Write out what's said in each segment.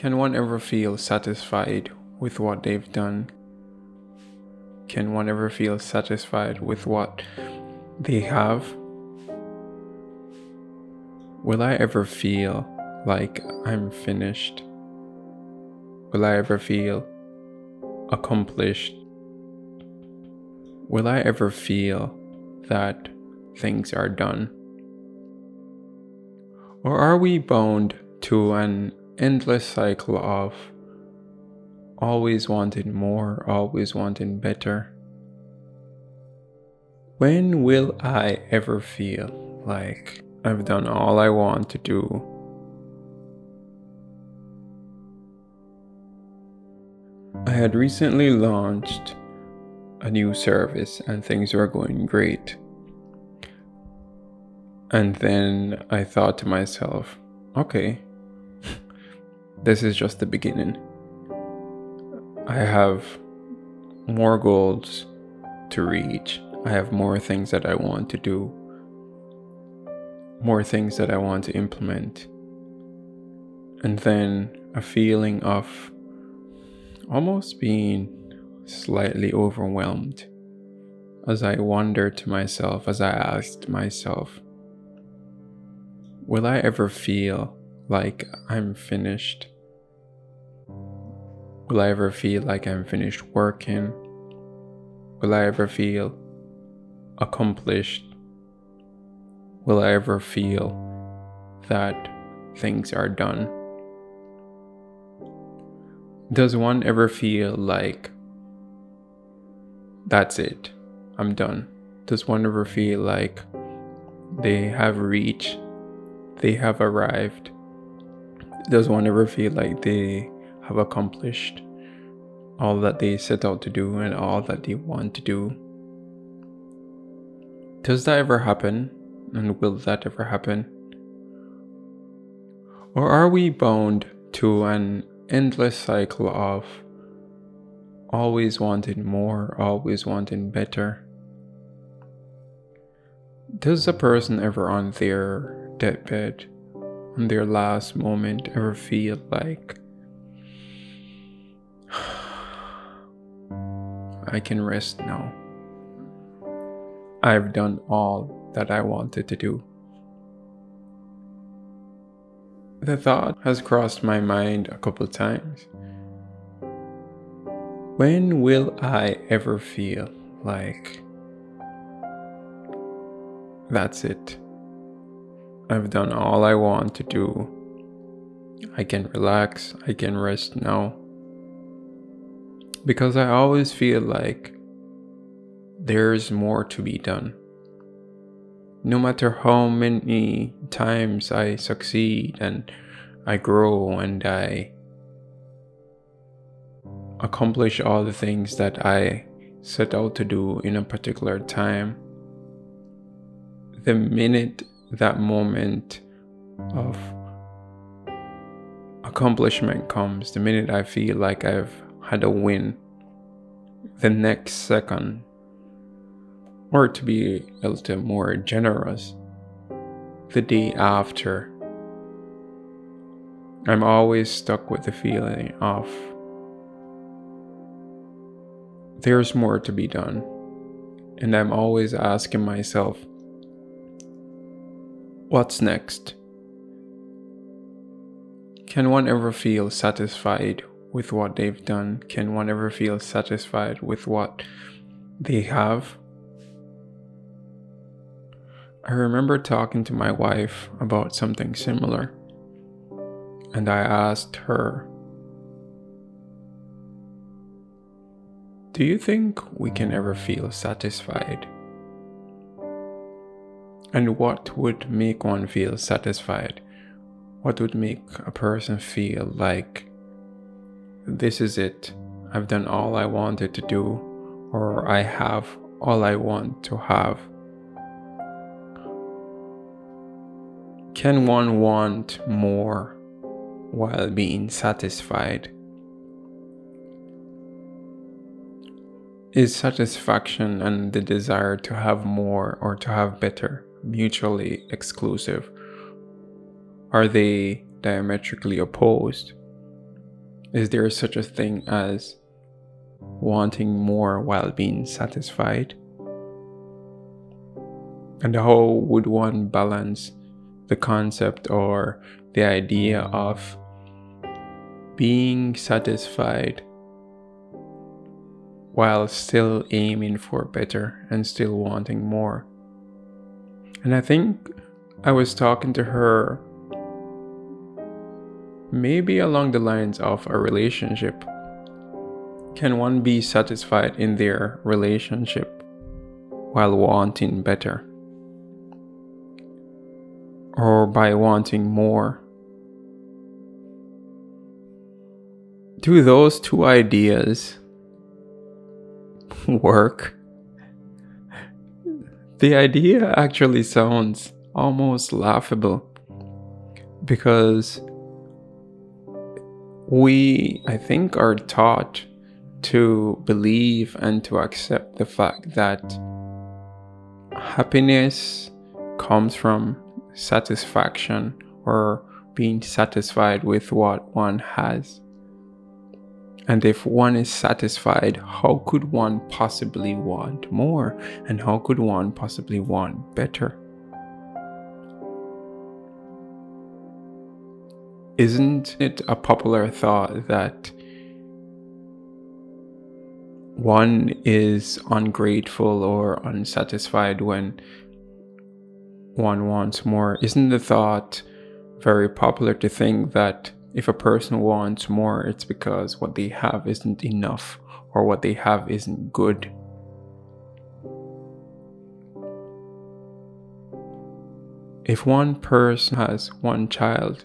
Can one ever feel satisfied with what they've done? Can one ever feel satisfied with what they have? Will I ever feel like I'm finished? Will I ever feel accomplished? Will I ever feel that things are done? Or are we bound to an endless cycle of always wanting more, always wanting better. When will I ever feel like I've done all I want to do? Had recently launched a new service and things were going great. And then I thought to myself, okay, this is just the beginning. I have more goals to reach. I have more things that I want to do, more things that I want to implement. And then a feeling of almost being slightly overwhelmed as I wondered to myself, as I asked myself, will I ever feel like I'm finished? Will I ever feel like I'm finished working? Will I ever feel accomplished? Will I ever feel that things are done? Does one ever feel like that's it, I'm done? Does one ever feel like they have reached, they have arrived? Does one ever feel like they have accomplished all that they set out to do and all that they want to do? Does that ever happen? And will that ever happen? Or are we bound to an endless cycle of always wanting more, always wanting better? Does a person ever on their deathbed, on their last moment, ever feel like I can rest now? I've done all that I wanted to do. The thought has crossed my mind a couple times. When will I ever feel like that's it? I've done all I want to do. I can relax, I can rest now. Because I always feel like there's more to be done. No matter how many times I succeed and I grow and I accomplish all the things that I set out to do in a particular time, the minute that moment of accomplishment comes, the minute I feel like I've had a win, the next second or to be a little more generous, the day after. I'm always stuck with the feeling of there's more to be done. And I'm always asking myself, what's next? Can one ever feel satisfied with what they've done? Can one ever feel satisfied with what they have? I remember talking to my wife about something similar, and I asked her, Do you think we can ever feel satisfied? And what would make one feel satisfied? What would make a person feel like this is it? I've done all I wanted to do, or I have all I want to have. Can one want more while being satisfied? Is satisfaction and the desire to have more or to have better mutually exclusive? Are they diametrically opposed? Is there such a thing as wanting more while being satisfied? And how would one balance the concept or the idea mm. of being satisfied while still aiming for better and still wanting more? And I think I was talking to her maybe along the lines of a relationship. Can one be satisfied in their relationship while wanting better? Or by wanting more? Do those two ideas work? The idea actually sounds almost laughable because we, I think, are taught to believe and to accept the fact that happiness comes from satisfaction or being satisfied with what one has. And if one is satisfied, how could one possibly want more? And how could one possibly want better? Isn't it a popular thought that one is ungrateful or unsatisfied when one wants more? Isn't the thought very popular to think that if a person wants more, it's because what they have isn't enough or what they have isn't good? If one person has one child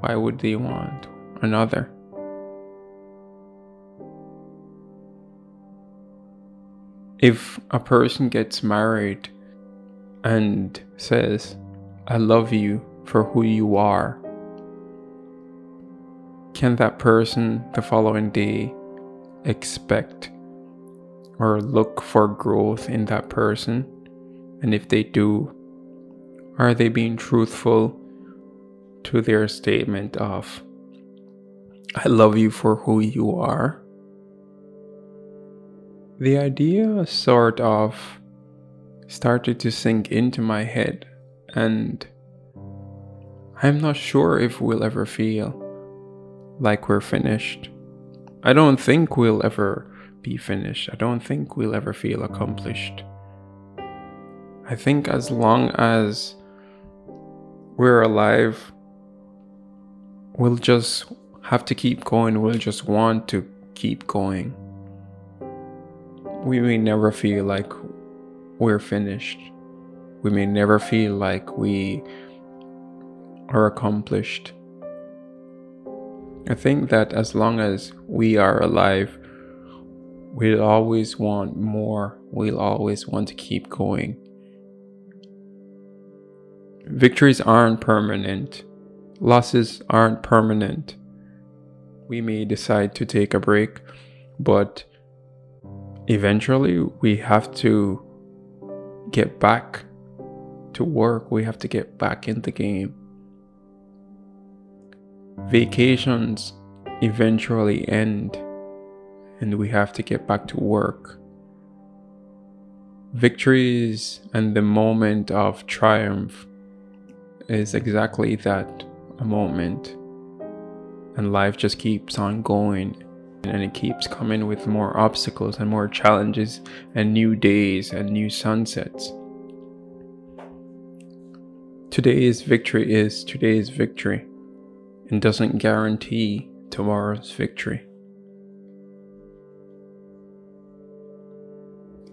why would they want another? If a person gets married and says, I love you for who you are, can that person the following day expect or look for growth in that person? And if they do, are they being truthful to their statement of, I love you for who you are. The idea sort of started to sink into my head, and I'm not sure if we'll ever feel like we're finished. I don't think we'll ever be finished. I don't think we'll ever feel accomplished. I think as long as we're alive, we'll just have to keep going. We'll just want to keep going. We may never feel like we're finished. We may never feel like we are accomplished. I think that as long as we are alive, we'll always want more. We'll always want to keep going. Victories aren't permanent losses aren't permanent. We may decide to take a break, but eventually we have to get back to work. We have to get back in the game. Vacations eventually end and we have to get back to work. Victories and the moment of triumph is exactly that a moment and life just keeps on going and it keeps coming with more obstacles and more challenges and new days and new sunsets. Today's victory is today's victory and doesn't guarantee tomorrow's victory.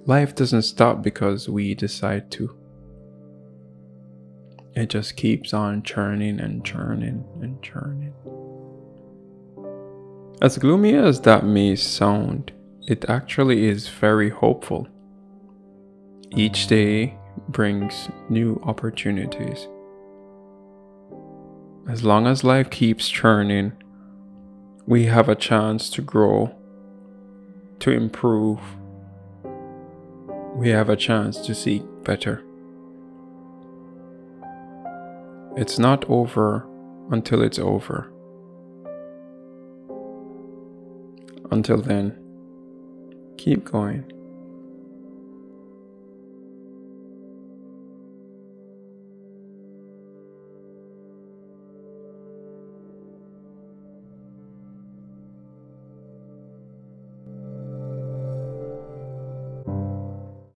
Life doesn't stop because we decide to it just keeps on churning and churning and churning. As gloomy as that may sound, it actually is very hopeful. Each day brings new opportunities. As long as life keeps churning, we have a chance to grow to improve, we have a chance to seek better. It's not over until it's over. Until then, keep going.